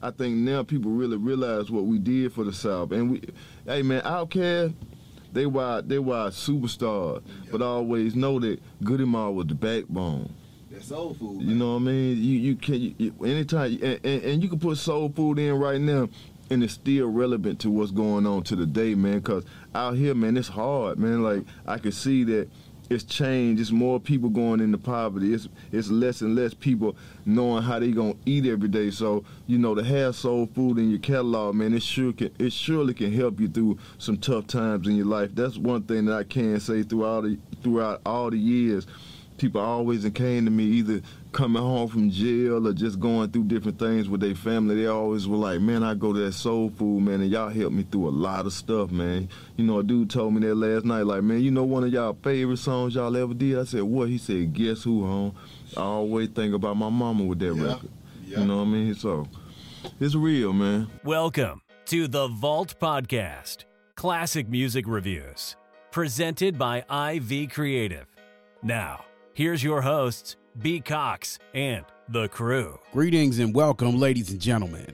I think now people really realize what we did for the South. And we, hey man, Outkast, they were they were superstars, but I always know that Goodie Mob was the backbone. That soul food. You know what I mean? You you can you, you, anytime and, and, and you can put soul food in right now, and it's still relevant to what's going on to the day, man. Cause out here, man, it's hard, man. Like I can see that it's changed. It's more people going into poverty. It's it's less and less people knowing how they gonna eat every day. So you know to have soul food in your catalog, man, it sure can it surely can help you through some tough times in your life. That's one thing that I can say throughout the, throughout all the years. People always came to me either coming home from jail or just going through different things with their family, they always were like, man, I go to that soul food, man, and y'all helped me through a lot of stuff, man. You know, a dude told me that last night, like, man, you know one of y'all favorite songs y'all ever did? I said, what? He said, guess who, home? I always think about my mama with that Yeah. record. Yeah. You know what I mean? So, it's real, man. Welcome to the Vault Podcast, classic music reviews, presented by IV Creative. Now, here's your hosts, B. Cox and the crew. Greetings and welcome, ladies and gentlemen,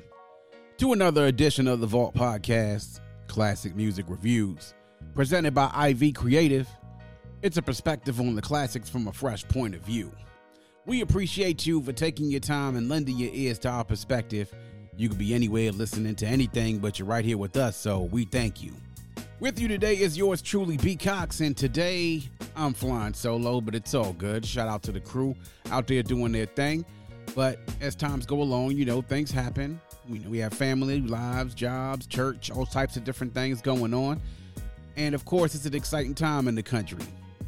to another edition of the Vault Podcast, Classic Music Reviews, presented by IV Creative. It's a perspective on the classics from a fresh point of view. We appreciate you for taking your time and lending your ears to our perspective. You could be anywhere listening to anything, but you're right here with us, so we thank you. With you today is yours truly, B. Cox, and today I'm flying solo, but it's all good. Shout out to the crew out there doing their thing. But as times go along, you know, things happen. We we have family, lives, jobs, church, all types of different things going on. And of course, it's an exciting time in the country.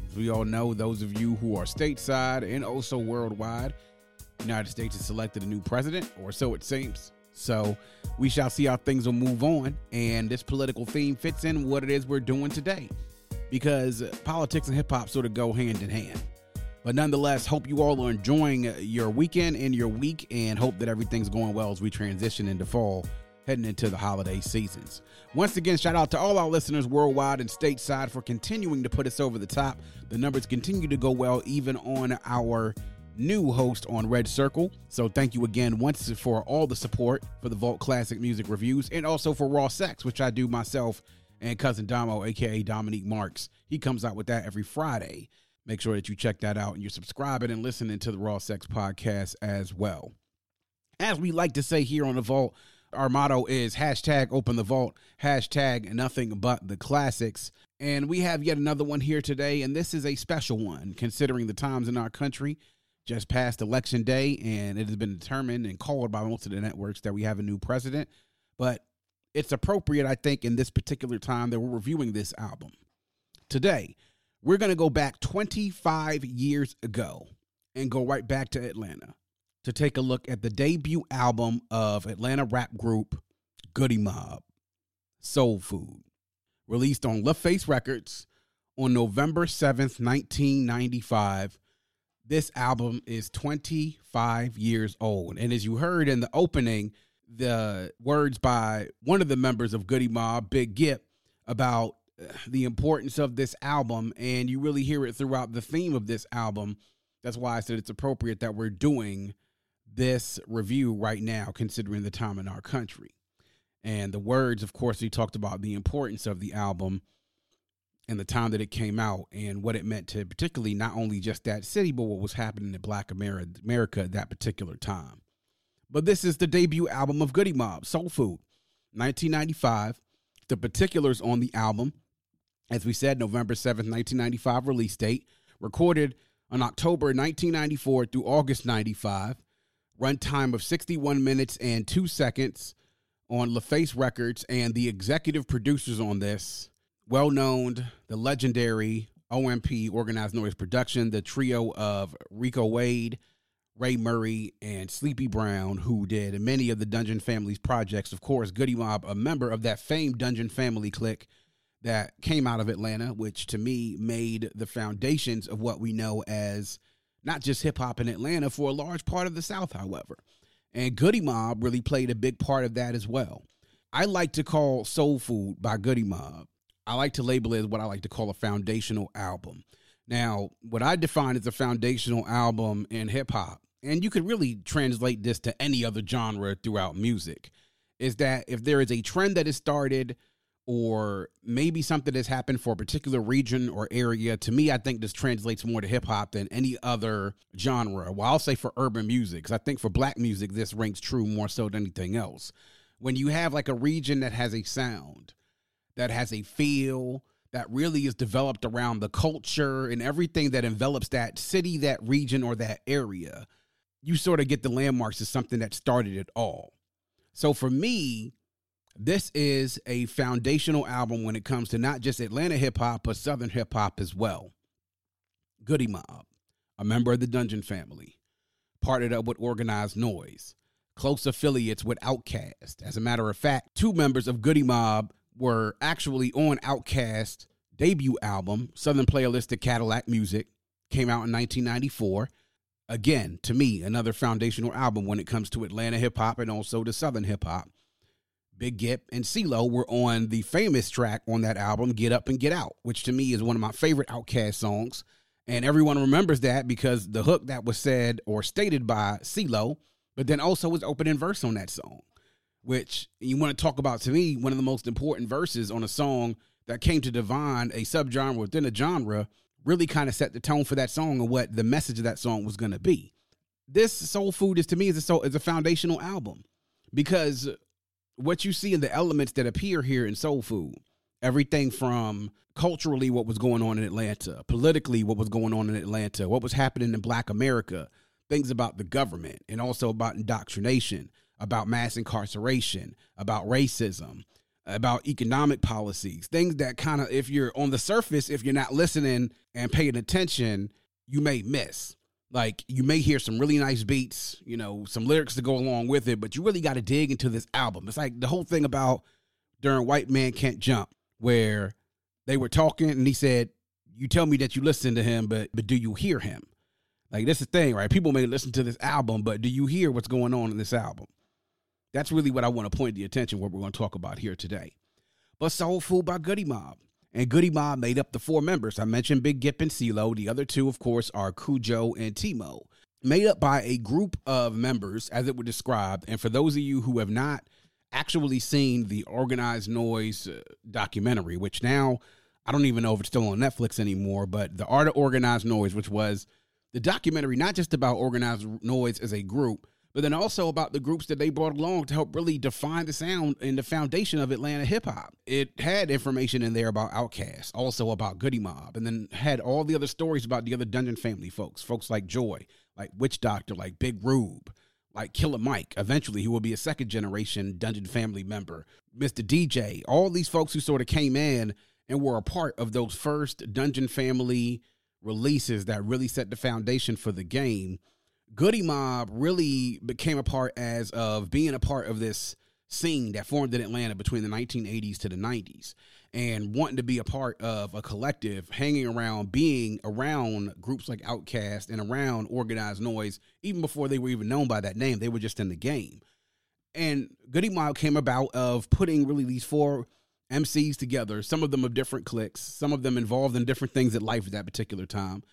As we all know, those of you who are stateside and also worldwide, United States has selected a new president, or so it seems. So we shall see how things will move on. And this political theme fits in what it is we're doing today. Because politics and hip hop sort of go hand in hand. But nonetheless, hope you all are enjoying your weekend and your week and hope that everything's going well as we transition into fall, heading into the holiday seasons. Once again, shout out to all our listeners worldwide and stateside for continuing to put us over the top. The numbers continue to go well, even on our new host on Red Circle. So thank you again once for all the support for the Vault Classic Music Reviews and also for Raw Sex, which I do myself and cousin Damo, aka Dominique Marks. He comes out with that every Friday. Make sure that you check that out and you're subscribing and listening to the Raw Sex podcast as well. As we like to say here on the Vault, our motto is hashtag open the vault, hashtag nothing but the classics. And we have yet another one here today, and this is a special one considering the times in our country. Just past election day, and it has been determined and called by most of the networks that we have a new president. But it's appropriate, I think, in this particular time that we're reviewing this album. Today, we're going to go back 25 years ago and go right back to Atlanta to take a look at the debut album of Atlanta rap group Goodie Mob, Soul Food, released on LaFace Records on November 7th, 1995. This album is 25 years old. And as you heard in the opening, the words by one of the members of Goodie Mob, Big Gipp, about uh, the importance of this album. And you really hear it throughout the theme of this album. That's why I said it's appropriate that we're doing this review right now, considering the time in our country. And the words, of course, he talked about the importance of the album and the time that it came out and what it meant to particularly not only just that city, but what was happening in Black America, America at that particular time. But this is the debut album of Goodie Mob, Soul Food, 1995. The particulars on the album, as we said, November 7th, 1995 release date, recorded on October 1994 through August 95, runtime of 61 minutes and 2 seconds on LaFace Records, and the executive producers on this, well known, the legendary OMP Organized Noize Production, the trio of Rico Wade, Ray Murray, and Sleepy Brown, who did many of the Dungeon Family's projects. Of course, Goodie Mob, a member of that famed Dungeon Family clique that came out of Atlanta, which to me made the foundations of what we know as not just hip hop in Atlanta for a large part of the South, however. And Goodie Mob really played a big part of that as well. I like to call Soul Food by Goodie Mob. I like to label it as what I like to call a foundational album. Now, what I define as a foundational album in hip hop and you could really translate this to any other genre throughout music, is that if there is a trend that is started or maybe something that's happened for a particular region or area, to me, I think this translates more to hip hop than any other genre. Well, I'll say for urban music, because I think for black music, this rings true more so than anything else. When you have like a region that has a sound, that has a feel, that really is developed around the culture and everything that envelops that city, that region, or that area, you sort of get the landmarks as something that started it all. So for me, this is a foundational album when it comes to not just Atlanta hip hop, but Southern hip hop as well. Goodie Mob, a member of the Dungeon family, partnered up with Organized Noize, close affiliates with Outkast. As a matter of fact, two members of Goodie Mob were actually on Outkast debut album, Southern Playalistic Cadillac Music, came out in 1994. Again, to me, another foundational album when it comes to Atlanta hip hop and also to Southern hip hop. Big Gipp and CeeLo were on the famous track on that album, Get Up and Get Out, which to me is one of my favorite Outkast songs. And everyone remembers that because the hook that was said or stated by CeeLo, but then also was opening verse on that song, which you want to talk about to me, one of the most important verses on a song that came to define a subgenre within a genre, really kind of set the tone for that song and what the message of that song was going to be. This Soul Food is to me is a soul, is a foundational album because what you see in the elements that appear here in Soul Food, everything from culturally what was going on in Atlanta, politically what was going on in Atlanta, what was happening in Black America, things about the government, and also about indoctrination, about mass incarceration, about racism, about economic policies, things that kind of, if you're on the surface, if you're not listening and paying attention, you may miss. Like you may hear some really nice beats, you know, some lyrics to go along with it, but you really got to dig into this album. It's like the whole thing about during White Man Can't Jump, where they were talking and he said, You tell me that you listen to him, but but do you hear him? Like that's the thing, right? People may listen to this album, but do you hear what's going on in this album? That's really what I want to point the attention what we're going to talk about here today. But Soul Food by Goodie Mob. And Goodie Mob made up the four members. I mentioned Big Gipp and CeeLo. The other two, of course, are Khujo and T-Mo. Made up by a group of members, as it would describe. And for those of you who have not actually seen the Organized Noize uh, documentary, which now I don't even know if it's still on Netflix anymore, but The Art of Organized Noize, which was the documentary not just about organized noize as a group, but then also about the groups that they brought along to help really define the sound and the foundation of Atlanta hip hop. It had information in there about Outkast, also about Goodie Mob, and then had all the other stories about the other Dungeon family folks, folks like Joi, like Witch Doctor, like Big Rube, like Killer Mike, eventually, who will be a second generation Dungeon family member, Mr. DJ, all these folks who sort of came in and were a part of those first Dungeon family releases that really set the foundation for the game Goodie Mob really became a part as of being a part of this scene that formed in Atlanta between the 1980s to the 90s and wanting to be a part of a collective, hanging around, being around groups like Outkast and around Organized Noize, even before they were even known by that name. They were just in the game. And Goodie Mob came about of putting really these four MCs together, some of them of different cliques, some of them involved in different things in life at that particular time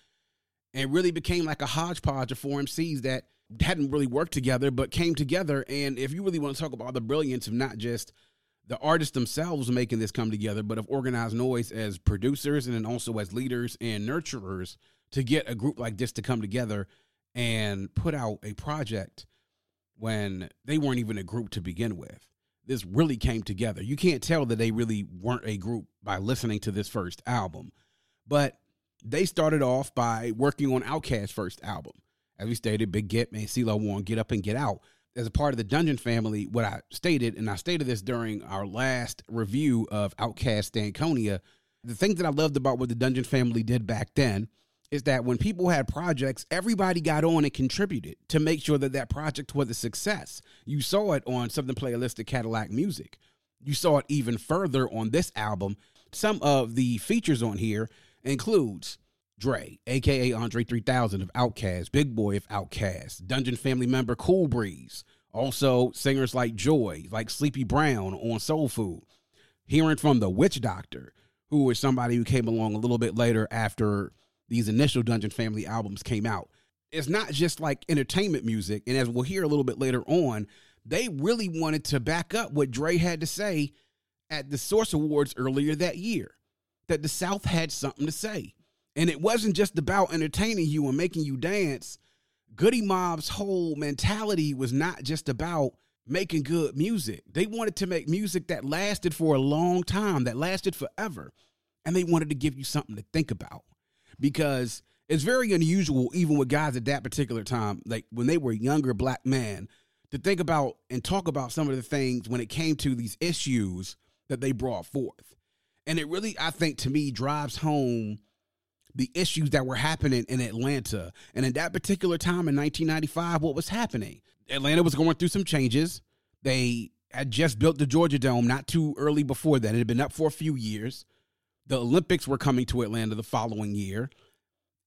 and really became like a hodgepodge of four MCs that hadn't really worked together but came together. And if you really want to talk about the brilliance of not just the artists themselves making this come together, but of organized noize as producers and then also as leaders and nurturers to get a group like this to come together and put out a project when they weren't even a group to begin with. This really came together. You can't tell that they really weren't a group by listening to this first album. But they started off by working on Outkast's first album. As we stated, Big Gipp and CeeLo Warren Get Up and Get Out. As a part of the Dungeon family, what I stated, and I stated this during our last review of Outkast Stankonia, the thing that I loved about what the Dungeon family did back then is that when people had projects, everybody got on and contributed to make sure that that project was a success. You saw it on Southern Playalistic Cadillac Music. You saw it even further on this album. Some of the features on here includes Dre, aka Andre 3000 of Outkast, Big Boy of Outkast, Dungeon family member Cool Breeze, also singers like Joi, like Sleepy Brown on Soul Food. Hearing from the Witch Doctor, who is somebody who came along a little bit later after these initial Dungeon family albums came out. it's not just like entertainment music. And as we'll hear a little bit later on, they really wanted to back up what Dre had to say at the Source Awards earlier that year that the South had something to say. And it wasn't just about entertaining you and making you dance. Goodie Mob's whole mentality was not just about making good music. They wanted to make music that lasted for a long time, that lasted forever. And they wanted to give you something to think about because it's very unusual, even with guys at that particular time, like when they were younger black men, to think about and talk about some of the things when it came to these issues that they brought forth. And it really, I think, to me, drives home the issues that were happening in Atlanta. And in that particular time in 1995, what was happening? Atlanta was going through some changes. They had just built the Georgia Dome not too early before that. It had been up for a few years. The Olympics were coming to Atlanta the following year.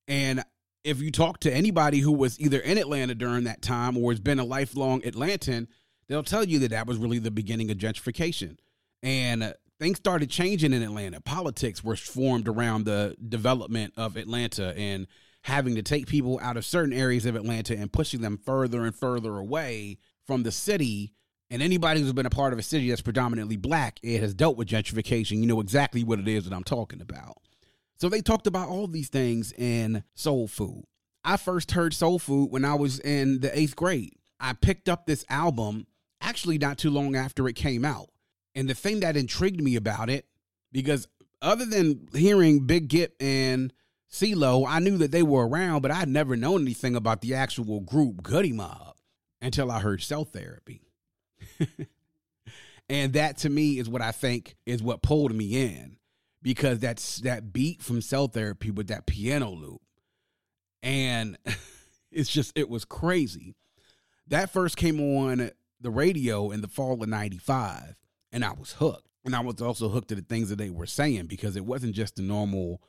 And if you talk to anybody who was either in Atlanta during that time or has been a lifelong Atlantan, they'll tell you that that was really the beginning of gentrification. And things started changing in Atlanta. Politics were formed around the development of Atlanta and having to take people out of certain areas of Atlanta and pushing them further and further away from the city. And anybody who's been a part of a city that's predominantly black, it has dealt with gentrification. You know exactly what it is that I'm talking about. So they talked about all these things in Soul Food. I first heard Soul Food when I was in the eighth grade. I picked up this album actually not too long after it came out. And the thing that intrigued me about it, because other than hearing Big Gipp and CeeLo, I knew that they were around, but I'd never known anything about the actual group Goodie Mob until I heard Cell Therapy. and that to me is what I think is what pulled me in because that's that beat from Cell Therapy with that piano loop. And it's just, it was crazy. That first came on the radio in the fall of 95 and I was hooked. And I was also hooked to the things that they were saying because it wasn't just the normal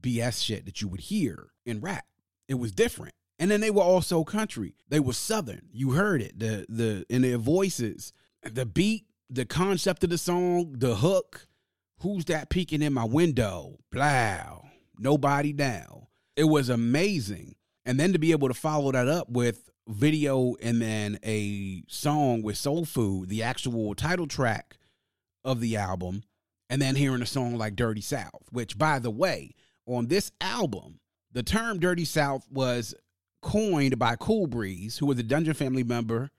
BS shit that you would hear in rap. It was different. And then they were also country. They were southern. You heard it. The the in their voices, the beat, the concept of the song, the hook. Who's that peeking in my window? Blow. Nobody down. It was amazing. And then to be able to follow that up with video and then a song with Soul Food, the actual title track of the album, and then hearing a song like Dirty South, which, by the way, on this album, the term Dirty South was coined by Cool Breeze, who was a Dungeon Family member.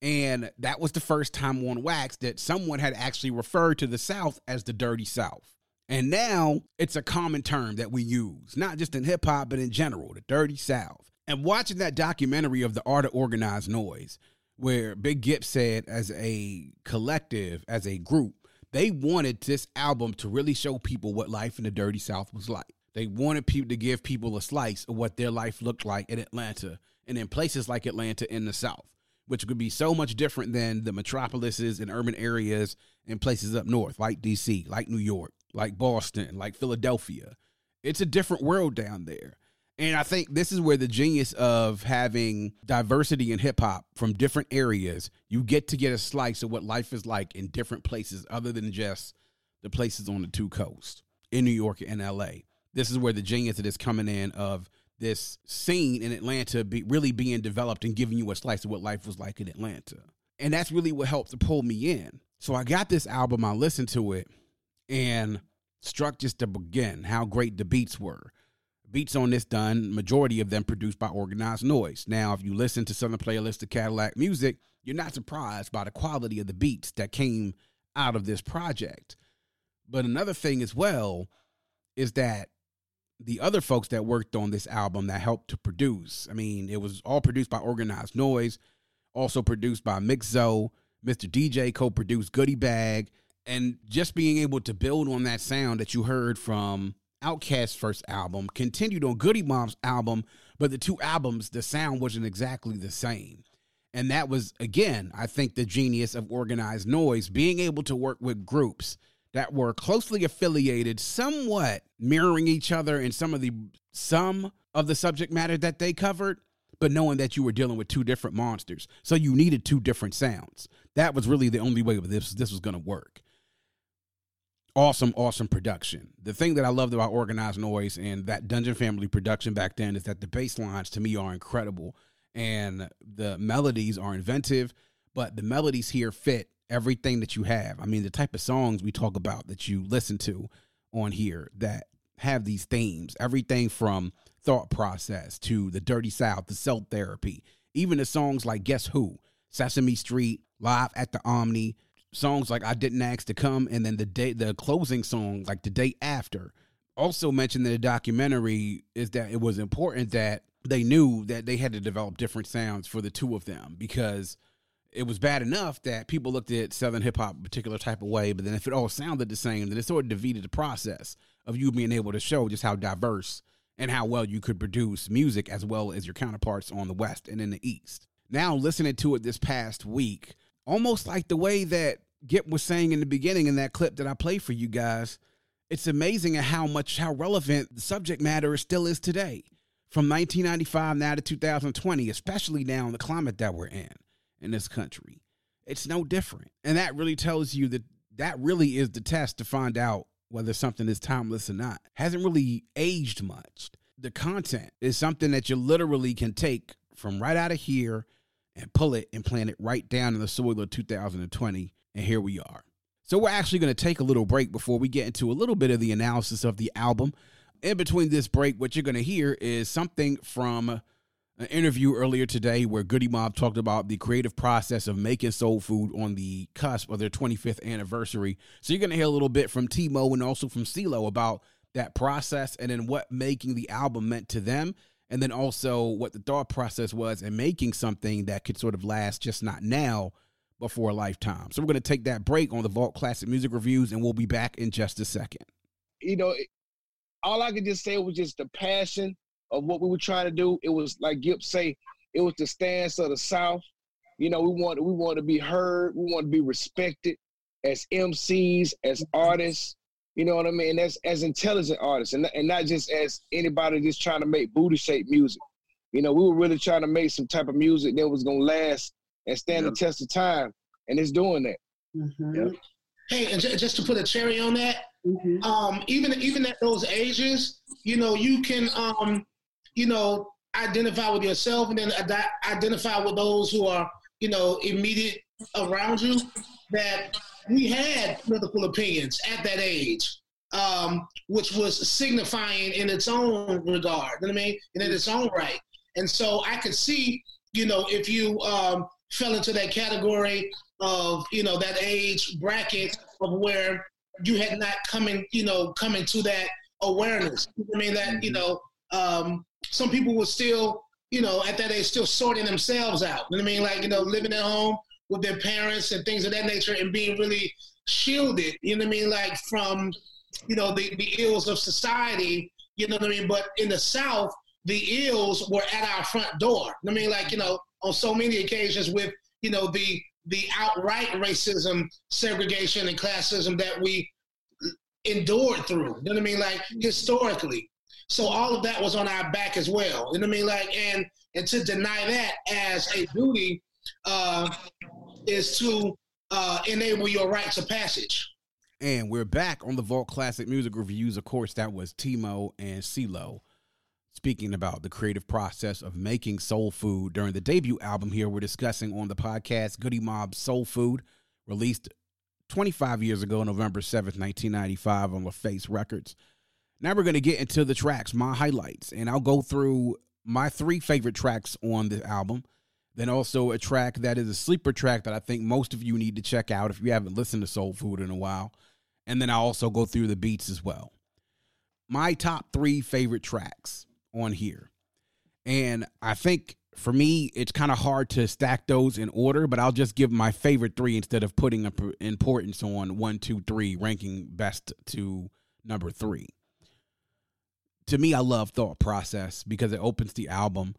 And that was the first time on Wax that someone had actually referred to the South as the Dirty South. And now it's a common term that we use, not just in hip hop, but in general, the Dirty South. And watching that documentary of the art of organized noize, where Big Gipp said, as a collective, as a group, they wanted this album to really show people what life in the dirty South was like. They wanted people to give people a slice of what their life looked like in Atlanta and in places like Atlanta in the South, which could be so much different than the metropolises and urban areas and places up north, like DC, like New York, like Boston, like Philadelphia. It's a different world down there. And I think this is where the genius of having diversity in hip hop from different areas, you get to get a slice of what life is like in different places other than just the places on the two coasts in New York and LA. This is where the genius of this coming in of this scene in Atlanta be really being developed and giving you a slice of what life was like in Atlanta. And that's really what helped to pull me in. So I got this album, I listened to it, and struck just to begin how great the beats were beats on this done, majority of them produced by Organized Noize. Now, if you listen to some of the playlists of Cadillac music, you're not surprised by the quality of the beats that came out of this project. But another thing as well is that the other folks that worked on this album that helped to produce, I mean, it was all produced by Organized Noize, also produced by Mixzo, Mr. DJ co produced Goodie Bag, and just being able to build on that sound that you heard from Outkast's first album, continued on Goodie Mob's album, but the two albums, the sound wasn't exactly the same. And that was, again, I think the genius of organized noize, being able to work with groups that were closely affiliated, somewhat mirroring each other in some of the some of the subject matter that they covered, but knowing that you were dealing with two different monsters. So you needed two different sounds. That was really the only way this this was gonna work. Awesome, awesome production. The thing that I loved about Organized Noize and that Dungeon Family production back then is that the bass lines to me are incredible and the melodies are inventive, but the melodies here fit everything that you have. I mean, the type of songs we talk about that you listen to on here that have these themes, everything from thought process to the dirty south, the cell therapy, even the songs like Guess Who, Sesame Street, Live at the Omni, songs like I Didn't Ask to Come, and then the day the closing song, like the day after. Also mentioned in the documentary is that it was important that they knew that they had to develop different sounds for the two of them because it was bad enough that people looked at Southern hip hop a particular type of way, but then if it all sounded the same, then it sort of defeated the process of you being able to show just how diverse and how well you could produce music as well as your counterparts on the West and in the East. Now, listening to it this past week, almost like the way that Gipp was saying in the beginning in that clip that I played for you guys, it's amazing at how much, how relevant the subject matter still is today. From 1995 now to 2020, especially now in the climate that we're in in this country. It's no different. And that really tells you that that really is the test to find out whether something is timeless or not. Hasn't really aged much. The content is something that you literally can take from right out of here and pull it and plant it right down in the soil of 2020. And here we are. So we're actually going to take a little break before we get into a little bit of the analysis of the album. In between this break, what you're going to hear is something from an interview earlier today where Goodie Mob talked about the creative process of making soul food on the cusp of their 25th anniversary. So you're going to hear a little bit from T-Mo and also from CeeLo about that process and then what making the album meant to them. And then also what the thought process was in making something that could sort of last just not now, but for a lifetime. So we're going to take that break on the Vault Classic Music Reviews and we'll be back in just a second. You know, all I could just say was just the passion of what we were trying to do. It was like Gipp say, it was the stance of the South. You know, we want we want to be heard, we want to be respected as MCs, as artists. You know what I mean? As as intelligent artists, and and not just as anybody just trying to make booty shaped music. You know, we were really trying to make some type of music that was gonna last and stand yep. the test of time, and it's doing that. Mm-hmm. Yep. Hey, and just to put a cherry on that, mm-hmm. um, even even at those ages, you know, you can um, you know, identify with yourself and then ad- identify with those who are, you know, immediate around you, that we had political opinions at that age, um, which was signifying in its own regard, you know what I mean? And in its own right. And so I could see, you know, if you um, fell into that category of, you know, that age bracket of where you had not coming, you know, coming to that awareness. I mean, that, you mm-hmm. know, um, some people were still, you know, at that age, still sorting themselves out. You know what I mean? Like, you know, living at home with their parents and things of that nature and being really shielded, you know what I mean? Like from, you know, the, the ills of society, you know what I mean? But in the South, the ills were at our front door. I mean, like, you know, on so many occasions with, you know, the the outright racism, segregation, and classism that we endured through. You know what I mean? Like historically. So all of that was on our back as well. You know what I mean? Like, and and to deny that as a duty uh, is to uh, enable your rights of passage. And we're back on the Vault Classic Music Reviews. Of course, that was T-Mo and CeeLo speaking about the creative process of making soul food during the debut album here we're discussing on the podcast Goodie mob soul food released 25 years ago november 7th 1995 on LaFace records now we're going to get into the tracks, my highlights, and I'll go through my three favorite tracks on the album. Then also a track that is a sleeper track that I think most of you need to check out if you haven't listened to Soul Food in a while. And then I'll also go through the beats as well. My top three favorite tracks on here. And I think for me, it's kind of hard to stack those in order, but I'll just give my favorite three instead of putting importance on one, two, three, ranking best to number three to me, I love Thought Process because it opens the album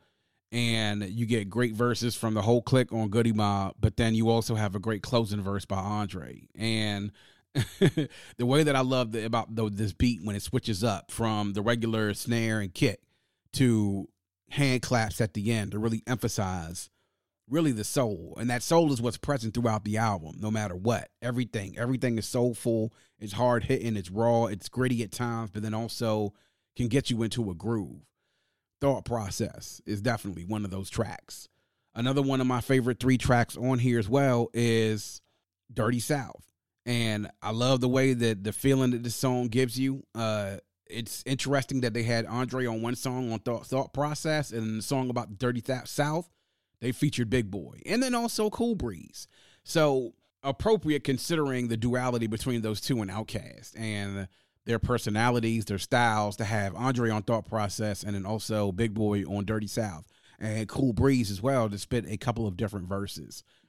and you get great verses from the whole clique on Goodie Mob, but then you also have a great closing verse by Andre. And the way that I love the, about the, this beat when it switches up from the regular snare and kick to hand claps at the end to really emphasize really the soul. And that soul is what's present throughout the album, no matter what. Everything. Everything is soulful. It's hard hitting. It's raw. It's gritty at times, but then also can get you into a groove. Thought process is definitely one of those tracks. Another one of my favorite three tracks on here as well is Dirty South. And I love the way that the feeling that this song gives you. Uh, it's interesting that they had Andre on one song on Thought, Thought Process and the song about Dirty South they featured Big Boy and then also Cool Breeze. So appropriate considering the duality between those two and Outkast and their personalities, their styles to have Andre on Thought Process and then also Big Boy on Dirty South and Cool Breeze as well to spit a couple of different verses.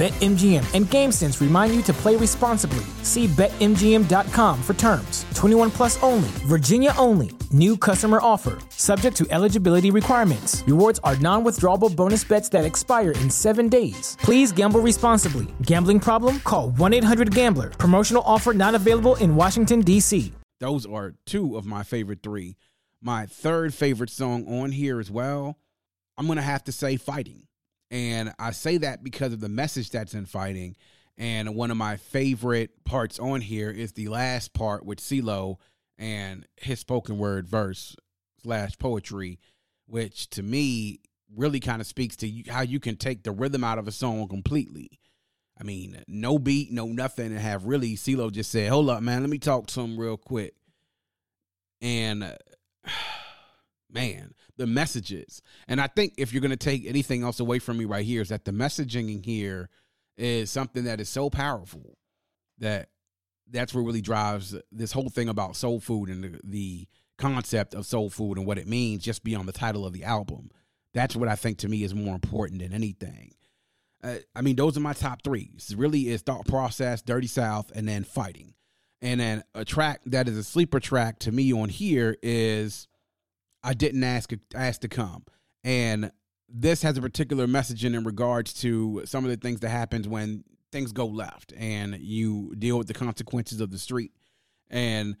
BetMGM and GameSense remind you to play responsibly. See BetMGM.com for terms. 21 plus only, Virginia only. New customer offer, subject to eligibility requirements. Rewards are non withdrawable bonus bets that expire in seven days. Please gamble responsibly. Gambling problem? Call 1 800 Gambler. Promotional offer not available in Washington, D.C. Those are two of my favorite three. My third favorite song on here as well, I'm going to have to say Fighting. And I say that because of the message that's in fighting. And one of my favorite parts on here is the last part with CeeLo and his spoken word verse slash poetry, which to me really kind of speaks to how you can take the rhythm out of a song completely. I mean, no beat, no nothing, and have really CeeLo just said, "Hold up, man, let me talk to him real quick." And uh, man, the messages. And I think if you're going to take anything else away from me right here, is that the messaging in here is something that is so powerful that that's what really drives this whole thing about soul food and the, the concept of soul food and what it means just beyond the title of the album. That's what I think to me is more important than anything. Uh, I mean, those are my top three. Really is thought process, dirty south, and then fighting. And then a track that is a sleeper track to me on here is I didn't ask ask to come. And this has a particular messaging in regards to some of the things that happens when things go left and you deal with the consequences of the street. And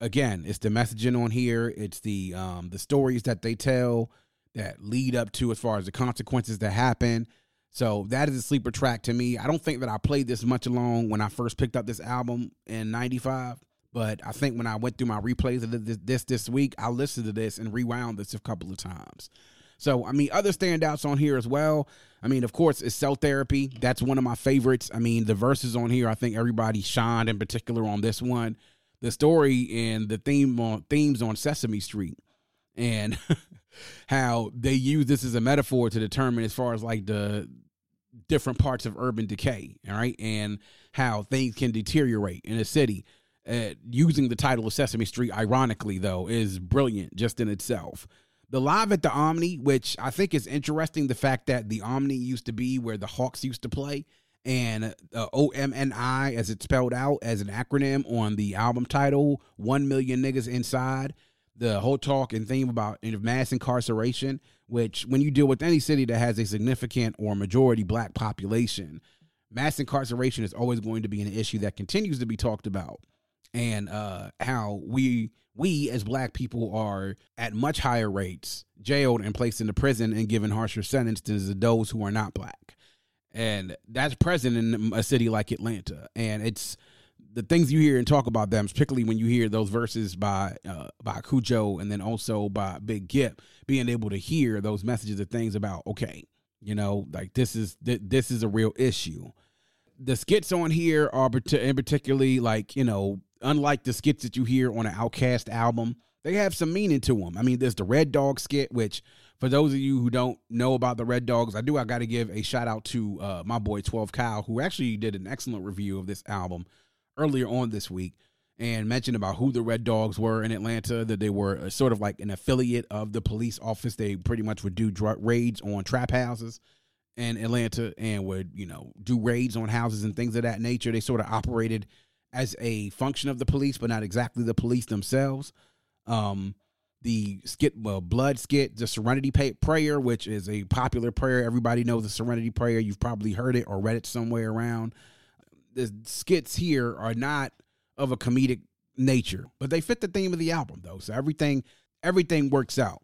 again, it's the messaging on here. It's the um, the stories that they tell that lead up to as far as the consequences that happen. So that is a sleeper track to me. I don't think that I played this much along when I first picked up this album in '95. But I think when I went through my replays of this, this this week, I listened to this and rewound this a couple of times. So I mean, other standouts on here as well. I mean, of course, it's cell therapy. That's one of my favorites. I mean, the verses on here, I think everybody shined in particular on this one. The story and the theme on themes on Sesame Street, and how they use this as a metaphor to determine as far as like the different parts of urban decay, all right, and how things can deteriorate in a city uh, using the title of Sesame Street, ironically, though, is brilliant just in itself. The live at the Omni, which I think is interesting, the fact that the Omni used to be where the Hawks used to play, and uh, OMNI, as it's spelled out as an acronym on the album title, 1 Million Niggas Inside, the whole talk and theme about mass incarceration, which when you deal with any city that has a significant or majority black population, mass incarceration is always going to be an issue that continues to be talked about and uh, how we we as black people are at much higher rates jailed and placed into prison and given harsher sentences than those who are not black. And that's present in a city like Atlanta. And it's the things you hear and talk about them, particularly when you hear those verses by uh, by Khujo and then also by Big Gipp, being able to hear those messages of things about okay, you know, like this is this is a real issue. The skits on here are in particularly like you know unlike the skits that you hear on an Outkast album, they have some meaning to them. I mean, there's the Red Dog skit, which for those of you who don't know about the Red Dogs, I do. I got to give a shout out to uh, my boy Twelve Kyle, who actually did an excellent review of this album earlier on this week and mentioned about who the Red Dogs were in Atlanta, that they were sort of like an affiliate of the police office. They pretty much would do drug raids on trap houses in Atlanta and would, you know, do raids on houses and things of that nature. They sort of operated as a function of the police, but not exactly the police themselves. Um, the skit, well, blood skit, the Serenity Prayer, which is a popular prayer. Everybody knows the Serenity Prayer. You've probably heard it or read it somewhere around. The skits here are not of a comedic nature, but they fit the theme of the album though. So everything, everything works out.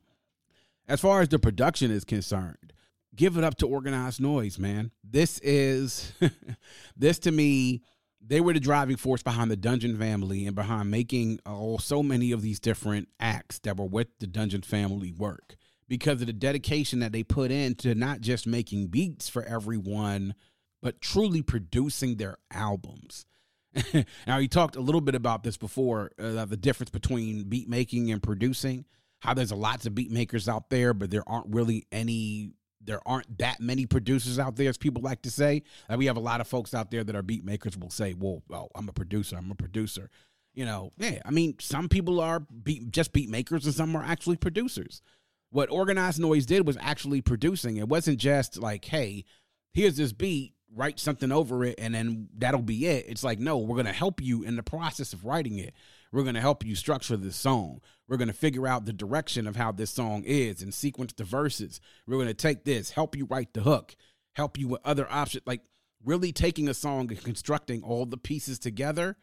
As far as the production is concerned, give it up to Organized Noize, man. This is, this to me they were the driving force behind the Dungeon family and behind making oh, so many of these different acts that were with the Dungeon family work because of the dedication that they put into not just making beats for everyone, but truly producing their albums. now, he talked a little bit about this before uh, the difference between beat making and producing, how there's lots of beat makers out there, but there aren't really any there aren't that many producers out there, as people like to say. Like we have a lot of folks out there that are beat makers will say, "Well, well, I'm a producer. I'm a producer." You know, yeah. I mean, some people are beat, just beat makers, and some are actually producers. What Organized noize did was actually producing. It wasn't just like, "Hey, here's this beat." Write something over it and then that'll be it. It's like, no, we're going to help you in the process of writing it. We're going to help you structure this song. We're going to figure out the direction of how this song is and sequence the verses. We're going to take this, help you write the hook, help you with other options. Like really taking a song and constructing all the pieces together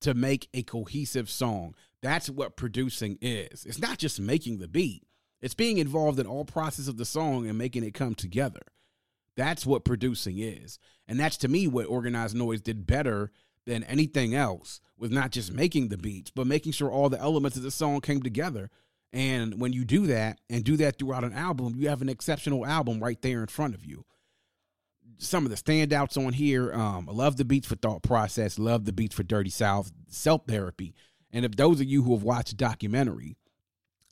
to make a cohesive song. That's what producing is. It's not just making the beat. It's being involved in all process of the song and making it come together. That's what producing is. And that's to me what Organized Noize did better than anything else with not just making the beats, but making sure all the elements of the song came together. And when you do that and do that throughout an album, you have an exceptional album right there in front of you. Some of the standouts on here, um, I love the beats for Thought Process, love the beats for Dirty South, Cell Therapy. And if those of you who have watched the documentary,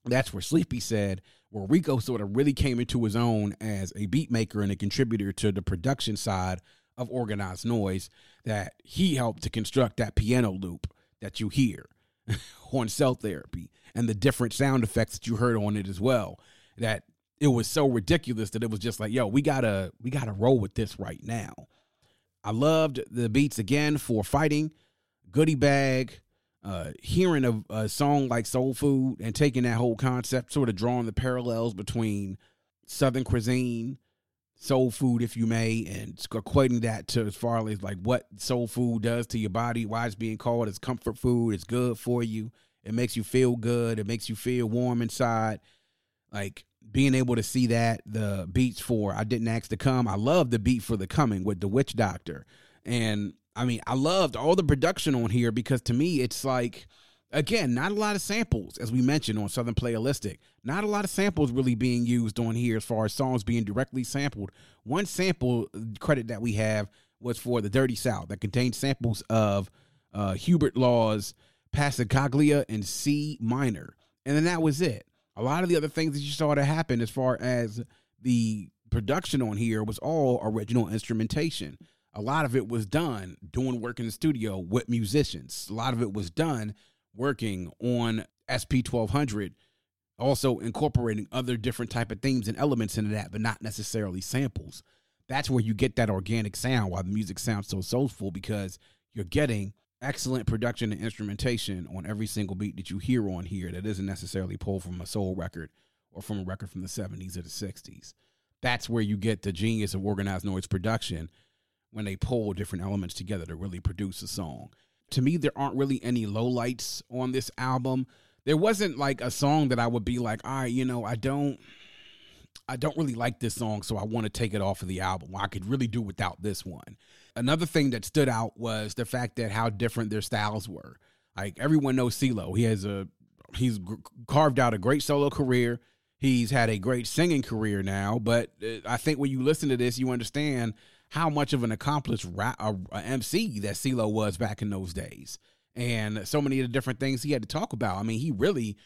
that's where Sleepy said, where Rico sort of really came into his own as a beat maker and a contributor to the production side of Organized noize that he helped to construct that piano loop that you hear on cell Therapy and the different sound effects that you heard on it as well. That it was so ridiculous that it was just like, yo, we gotta we gotta roll with this right now. I loved the beats again for fighting, goodie bag, uh, hearing a, a song like Soul Food and taking that whole concept, sort of drawing the parallels between Southern cuisine soul food, if you may, and equating that to as far as like what soul food does to your body, why it's being called as comfort food. It's good for you. It makes you feel good. It makes you feel warm inside. Like being able to see that the beats for I didn't ask to come. I love the beat for the coming with the witch doctor. And I mean, I loved all the production on here because to me it's like Again, not a lot of samples, as we mentioned on Southern Playalistic. Not a lot of samples really being used on here as far as songs being directly sampled. One sample credit that we have was for the Dirty South that contained samples of uh, Hubert Laws' Passacaglia in C minor. And then that was it. A lot of the other things that you saw to happen as far as the production on here was all original instrumentation. A lot of it was done doing work in the studio with musicians. A lot of it was done working on SP 1200 also incorporating other different type of themes and elements into that but not necessarily samples. That's where you get that organic sound why the music sounds so soulful because you're getting excellent production and instrumentation on every single beat that you hear on here that isn't necessarily pulled from a soul record or from a record from the 70s or the 60s that's where you get the genius of Organized Noize production when they pull different elements together to really produce a song to me, there aren't really any lowlights on this album. There wasn't like a song that I would be like, all right, you know, I don't. I don't really like this song, so I want to take it off of the album. I could really do without this one. Another thing that stood out was the fact that how different their styles were. Like everyone knows CeeLo. He has a he's carved out a great solo career. He's had a great singing career now, but uh, I think when you listen to this, you understand how much of an accomplished a, a MC that CeeLo was back in those days, and so many of the different things he had to talk about. I mean, he really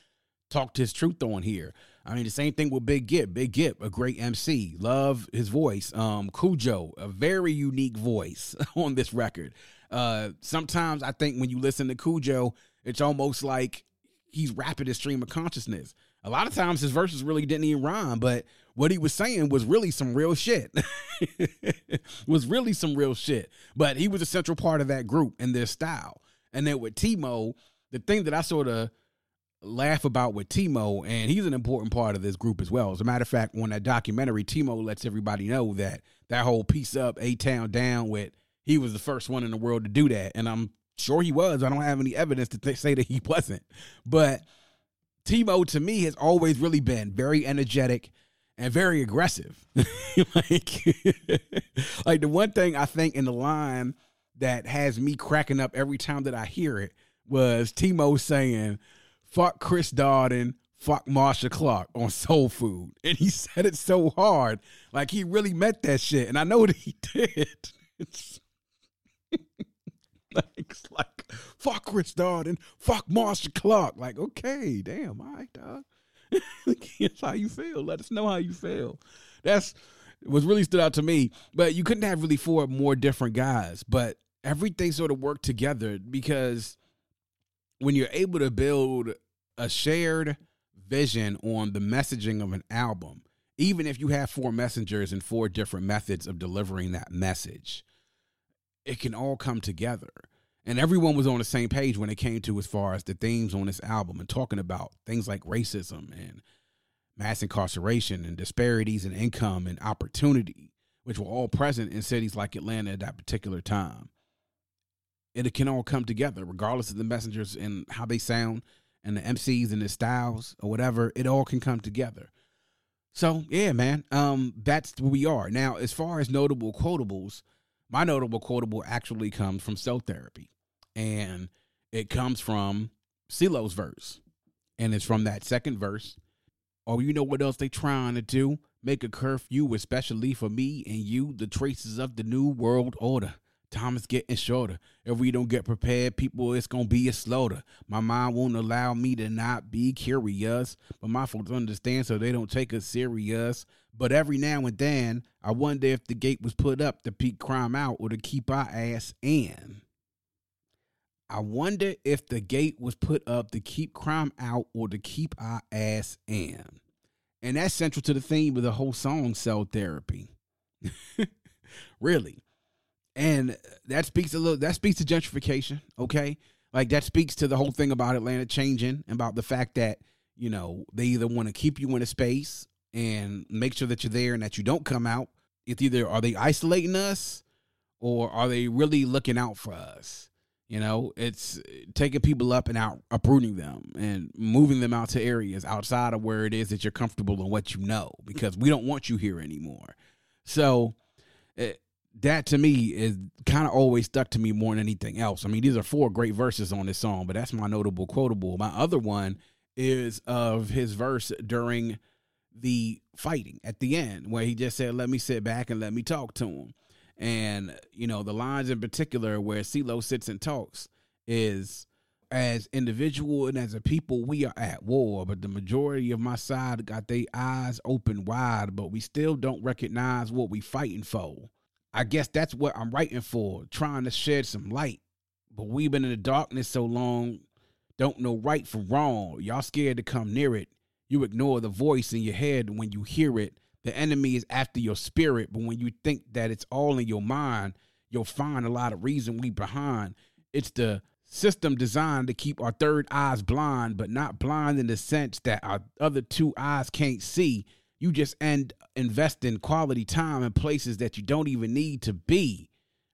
talked his truth on here. I mean, the same thing with Big Gipp. Big Gipp, a great MC. Love his voice. Um, Khujo, a very unique voice on this record. Uh, sometimes I think when you listen to Khujo, it's almost like he's rapping his stream of consciousness. A lot of times his verses really didn't even rhyme, but what he was saying was really some real shit. was really some real shit. But he was a central part of that group and their style. And then with T-Mo, the thing that I sort of laugh about with T-Mo, and he's an important part of this group as well. As a matter of fact, on that documentary, T-Mo lets everybody know that that whole piece up, A Town Down with he was the first one in the world to do that. And I'm sure he was. I don't have any evidence to th- say that he wasn't. But T-Mo to me has always really been very energetic and very aggressive. like, like the one thing I think in the line that has me cracking up every time that I hear it was T-Mo saying, fuck Chris Darden, fuck Marcia Clark on Soul Food. And he said it so hard. Like he really meant that shit. And I know that he did. It's like, like fuck Chris Darden, fuck Marcia Clark. Like, okay, damn, all right, dog. That's how you feel. Let us know how you feel. That's was really stood out to me. But you couldn't have really four more different guys. But everything sort of worked together because when you're able to build a shared vision on the messaging of an album, even if you have four messengers and four different methods of delivering that message, it can all come together. And everyone was on the same page when it came to as far as the themes on this album and talking about things like racism and mass incarceration and disparities in income and opportunity, which were all present in cities like Atlanta at that particular time it can all come together, regardless of the messengers and how they sound and the MCs and the styles or whatever. It all can come together. So yeah, man, um, that's where we are now. As far as notable quotables, my notable quotable actually comes from Cell Therapy, and it comes from CeeLo's verse, and it's from that second verse. Oh, you know what else they trying to do? Make a curfew, especially for me and you, the traces of the new world order. Time is getting shorter. If we don't get prepared, people, it's gonna be a slaughter. My mind won't allow me to not be curious, but my folks understand so they don't take us serious. But every now and then, I wonder if the gate was put up to keep crime out or to keep our ass in. I wonder if the gate was put up to keep crime out or to keep our ass in. And that's central to the theme of the whole song, Cell Therapy. really and that speaks a little that speaks to gentrification okay? Like that speaks to the whole thing about atlanta changing about the fact that you know they either want to keep you in a space and make sure that you're there and that you don't come out. It's either are they isolating us or are they really looking out for us? You know it's taking people up and out uprooting them and moving them out to areas outside of where it is that you're comfortable and what you know because we don't want you here anymore. So it, that to me is kind of always stuck to me more than anything else. I mean, these are four great verses on this song, but that's my notable quotable. My other one is of his verse during the fighting at the end, where he just said, Let me sit back and let me talk to him. And, you know, the lines in particular where CeeLo sits and talks is as individual and as a people, we are at war, but the majority of my side got their eyes open wide, but we still don't recognize what we fighting for. I guess that's what I'm writing for, trying to shed some light. But we've been in the darkness so long, don't know right from wrong. Y'all scared to come near it. You ignore the voice in your head when you hear it. The enemy is after your spirit, but when you think that it's all in your mind, you'll find a lot of reason we behind. It's the system designed to keep our third eyes blind, but not blind in the sense that our other two eyes can't see you just end investing quality time in places that you don't even need to be.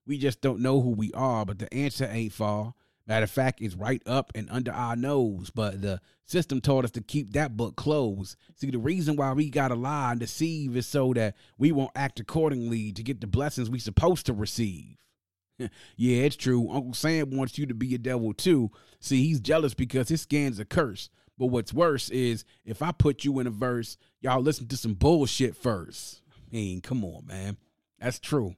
We just don't know who we are, but the answer ain't far. Matter of fact, it's right up and under our nose, but the system taught us to keep that book closed. See, the reason why we got to lie and deceive is so that we won't act accordingly to get the blessings we supposed to receive. yeah, it's true. Uncle Sam wants you to be a devil too. See, he's jealous because his skin's a curse. But what's worse is if I put you in a verse, y'all listen to some bullshit first. I mean, come on, man. That's true.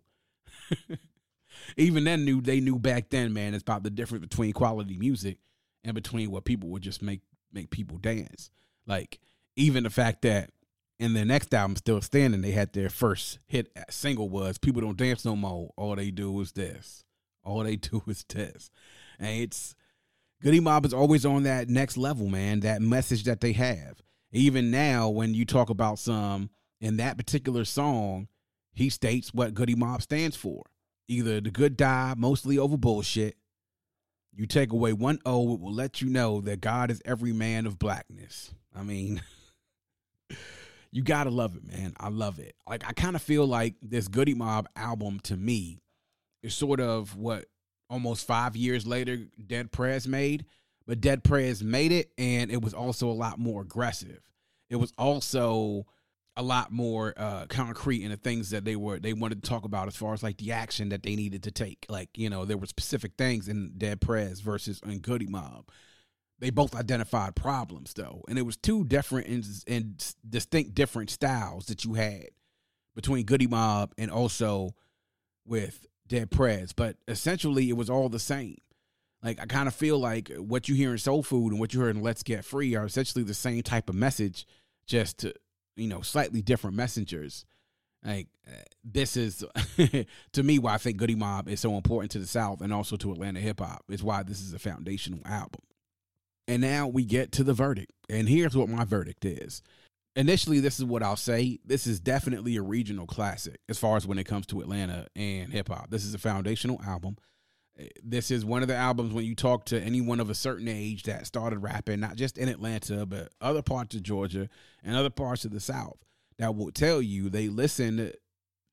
Even then knew they knew back then, man, it's about the difference between quality music and between what people would just make make people dance. Like even the fact that in their next album, Still Standing, they had their first hit single was People Don't Dance No More. All they do is this. All they do is test. And it's Goodie Mob is always on that next level, man. That message that they have. Even now, when you talk about some in that particular song, he states what Goodie Mob stands for. Either the good die, mostly over bullshit. You take away one O, it will let you know that God is every man of blackness. I mean, you gotta love it, man. I love it. Like I kind of feel like this Goodie Mob album to me is sort of what almost five years later Dead Prez made, but Dead Prez made it, and it was also a lot more aggressive. It was also a lot more uh, concrete in the things that they were they wanted to talk about as far as like the action that they needed to take. Like you know there were specific things in Dead Prez versus in Goodie Mob. They both identified problems though, and it was two different and, and distinct different styles that you had between Goodie Mob and also with Dead Prez. But essentially, it was all the same. Like I kind of feel like what you hear in Soul Food and what you heard in Let's Get Free are essentially the same type of message, just to you know slightly different messengers. Like uh, this is to me why I think Goodie Mob is so important to the South and also to Atlanta hip hop. Is why this is a foundational album. And now we get to the verdict. And here's what my verdict is. Initially, this is what I'll say. This is definitely a regional classic as far as when it comes to Atlanta and hip hop. This is a foundational album. Eh, this is one of the albums when you talk to anyone of a certain age that started rapping, not just in Atlanta, but other parts of Georgia and other parts of the South, that will tell you they listened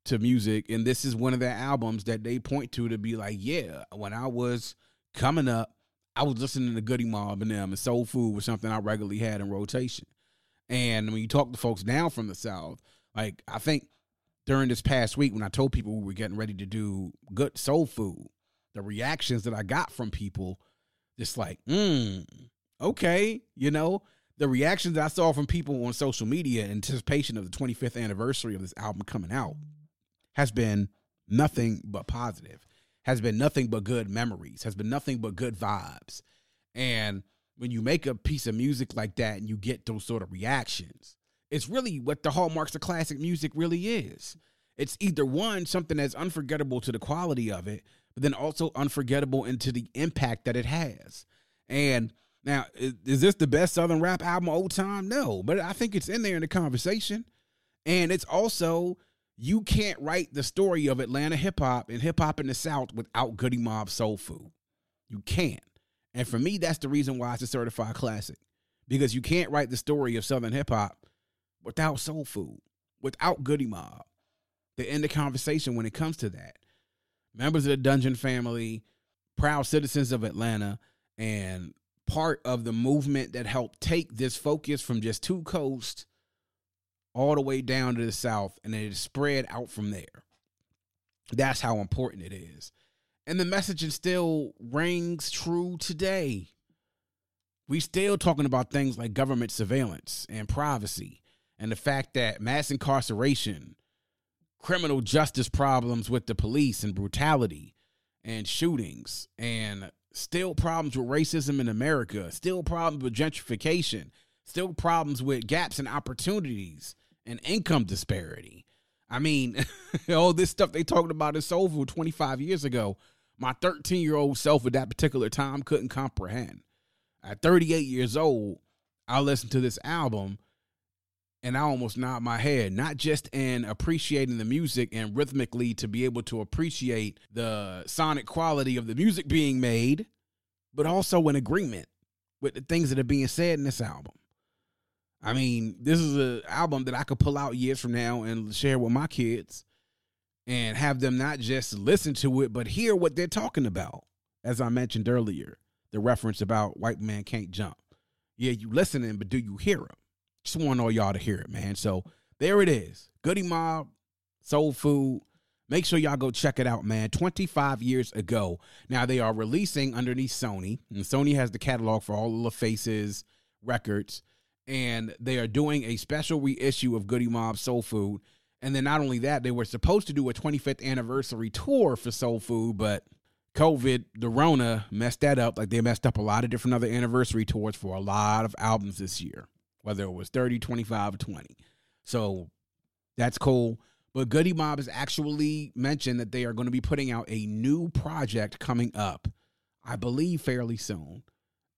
to music. And this is one of the albums that they point to to be like, yeah, when I was coming up, I was listening to Goodie Mob and them, and Soul Food was something I regularly had in rotation. And when you talk to folks now from the South, like I think during this past week when I told people we were getting ready to do good soul food, the reactions that I got from people, just like, hmm, okay, you know, the reactions that I saw from people on social media in anticipation of the 25th anniversary of this album coming out has been nothing but positive, has been nothing but good memories, has been nothing but good vibes. And when you make a piece of music like that and you get those sort of reactions, it's really what the hallmarks of classic music really is. It's either one, something that's unforgettable to the quality of it, but then also unforgettable into the impact that it has. And now, is, is this the best Southern rap album of all time? No, but I think it's in there in the conversation. And it's also, you can't write the story of Atlanta hip hop and hip hop in the South without Goodie Mob Soul Food. You can't. And for me, that's the reason why it's a certified classic. Because you can't write the story of Southern hip hop without soul food, without Goodie Mob. They end the conversation when it comes to that. Members of the Dungeon family, proud citizens of Atlanta, and part of the movement that helped take this focus from just two coasts all the way down to the south and it spread out from there. That's how important it is. And the messaging still rings true today. We still talking about things like government surveillance and privacy and the fact that mass incarceration, criminal justice problems with the police and brutality and shootings and still problems with racism in America, still problems with gentrification, still problems with gaps in opportunities and income disparity. I mean, all this stuff they talked about is over 25 years ago my 13 year old self at that particular time couldn't comprehend. At 38 years old, I listened to this album and I almost nod my head, not just in appreciating the music and rhythmically to be able to appreciate the sonic quality of the music being made, but also in agreement with the things that are being said in this album. I mean, this is an album that I could pull out years from now and share with my kids and have them not just listen to it, but hear what they're talking about. As I mentioned earlier, the reference about white man can't jump. Yeah, you listening, but do you hear him? Just want all y'all to hear it, man. So there it is. Goodie Mob, Soul Food. Make sure y'all go check it out, man. 25 years ago. Now they are releasing underneath Sony, and Sony has the catalog for all of the Faces records, and they are doing a special reissue of Goodie Mob Soul Food and then not only that, they were supposed to do a 25th anniversary tour for Soul Food, but COVID, the Rona messed that up. Like they messed up a lot of different other anniversary tours for a lot of albums this year, whether it was 30, 25, 20. So that's cool. But Goodie Mob has actually mentioned that they are going to be putting out a new project coming up, I believe fairly soon.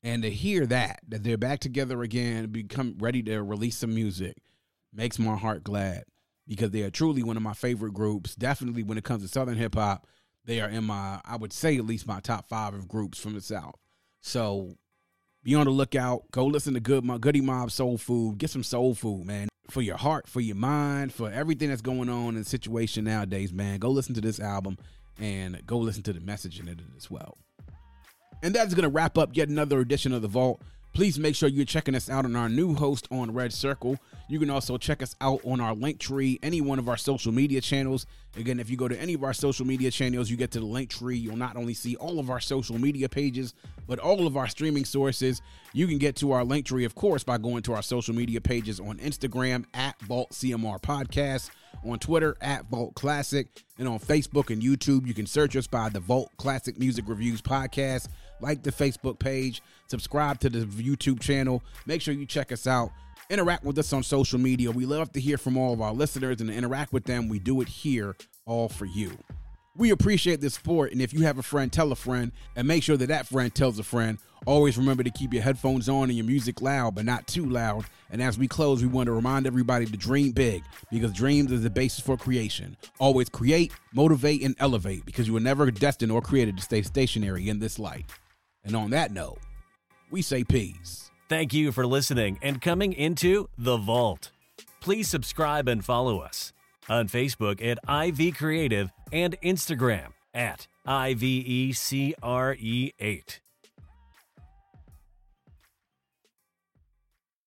And to hear that, that they're back together again, become ready to release some music, makes my heart glad because they are truly one of my favorite groups. Definitely when it comes to Southern hip hop, they are in my, I would say, at least my top five of groups from the South. So be on the lookout. Go listen to Good my Goodie Mob Soul Food. Get some soul food, man, for your heart, for your mind, for everything that's going on in the situation nowadays, man. Go listen to this album and go listen to the message in it as well. And that's going to wrap up yet another edition of The Vault. Please make sure you're checking us out on our new host on Red Circle. You can also check us out on our link tree, any one of our social media channels. Again, if you go to any of our social media channels, you get to the link tree. You'll not only see all of our social media pages, but all of our streaming sources. You can get to our link tree, of course, by going to our social media pages on Instagram at Vault CMR Podcast, on Twitter at Vault Classic, and on Facebook and YouTube. You can search us by the Vault Classic Music Reviews Podcast like the Facebook page, subscribe to the YouTube channel. Make sure you check us out. Interact with us on social media. We love to hear from all of our listeners and interact with them. We do it here all for you. We appreciate the support, and if you have a friend, tell a friend, and make sure that that friend tells a friend. Always remember to keep your headphones on and your music loud, but not too loud. And as we close, we want to remind everybody to dream big because dreams is the basis for creation. Always create, motivate, and elevate because you were never destined or created to stay stationary in this life. And on that note, we say peace. Thank you for listening and coming into The Vault. Please subscribe and follow us on Facebook at IV Creative and Instagram at IVECRE8.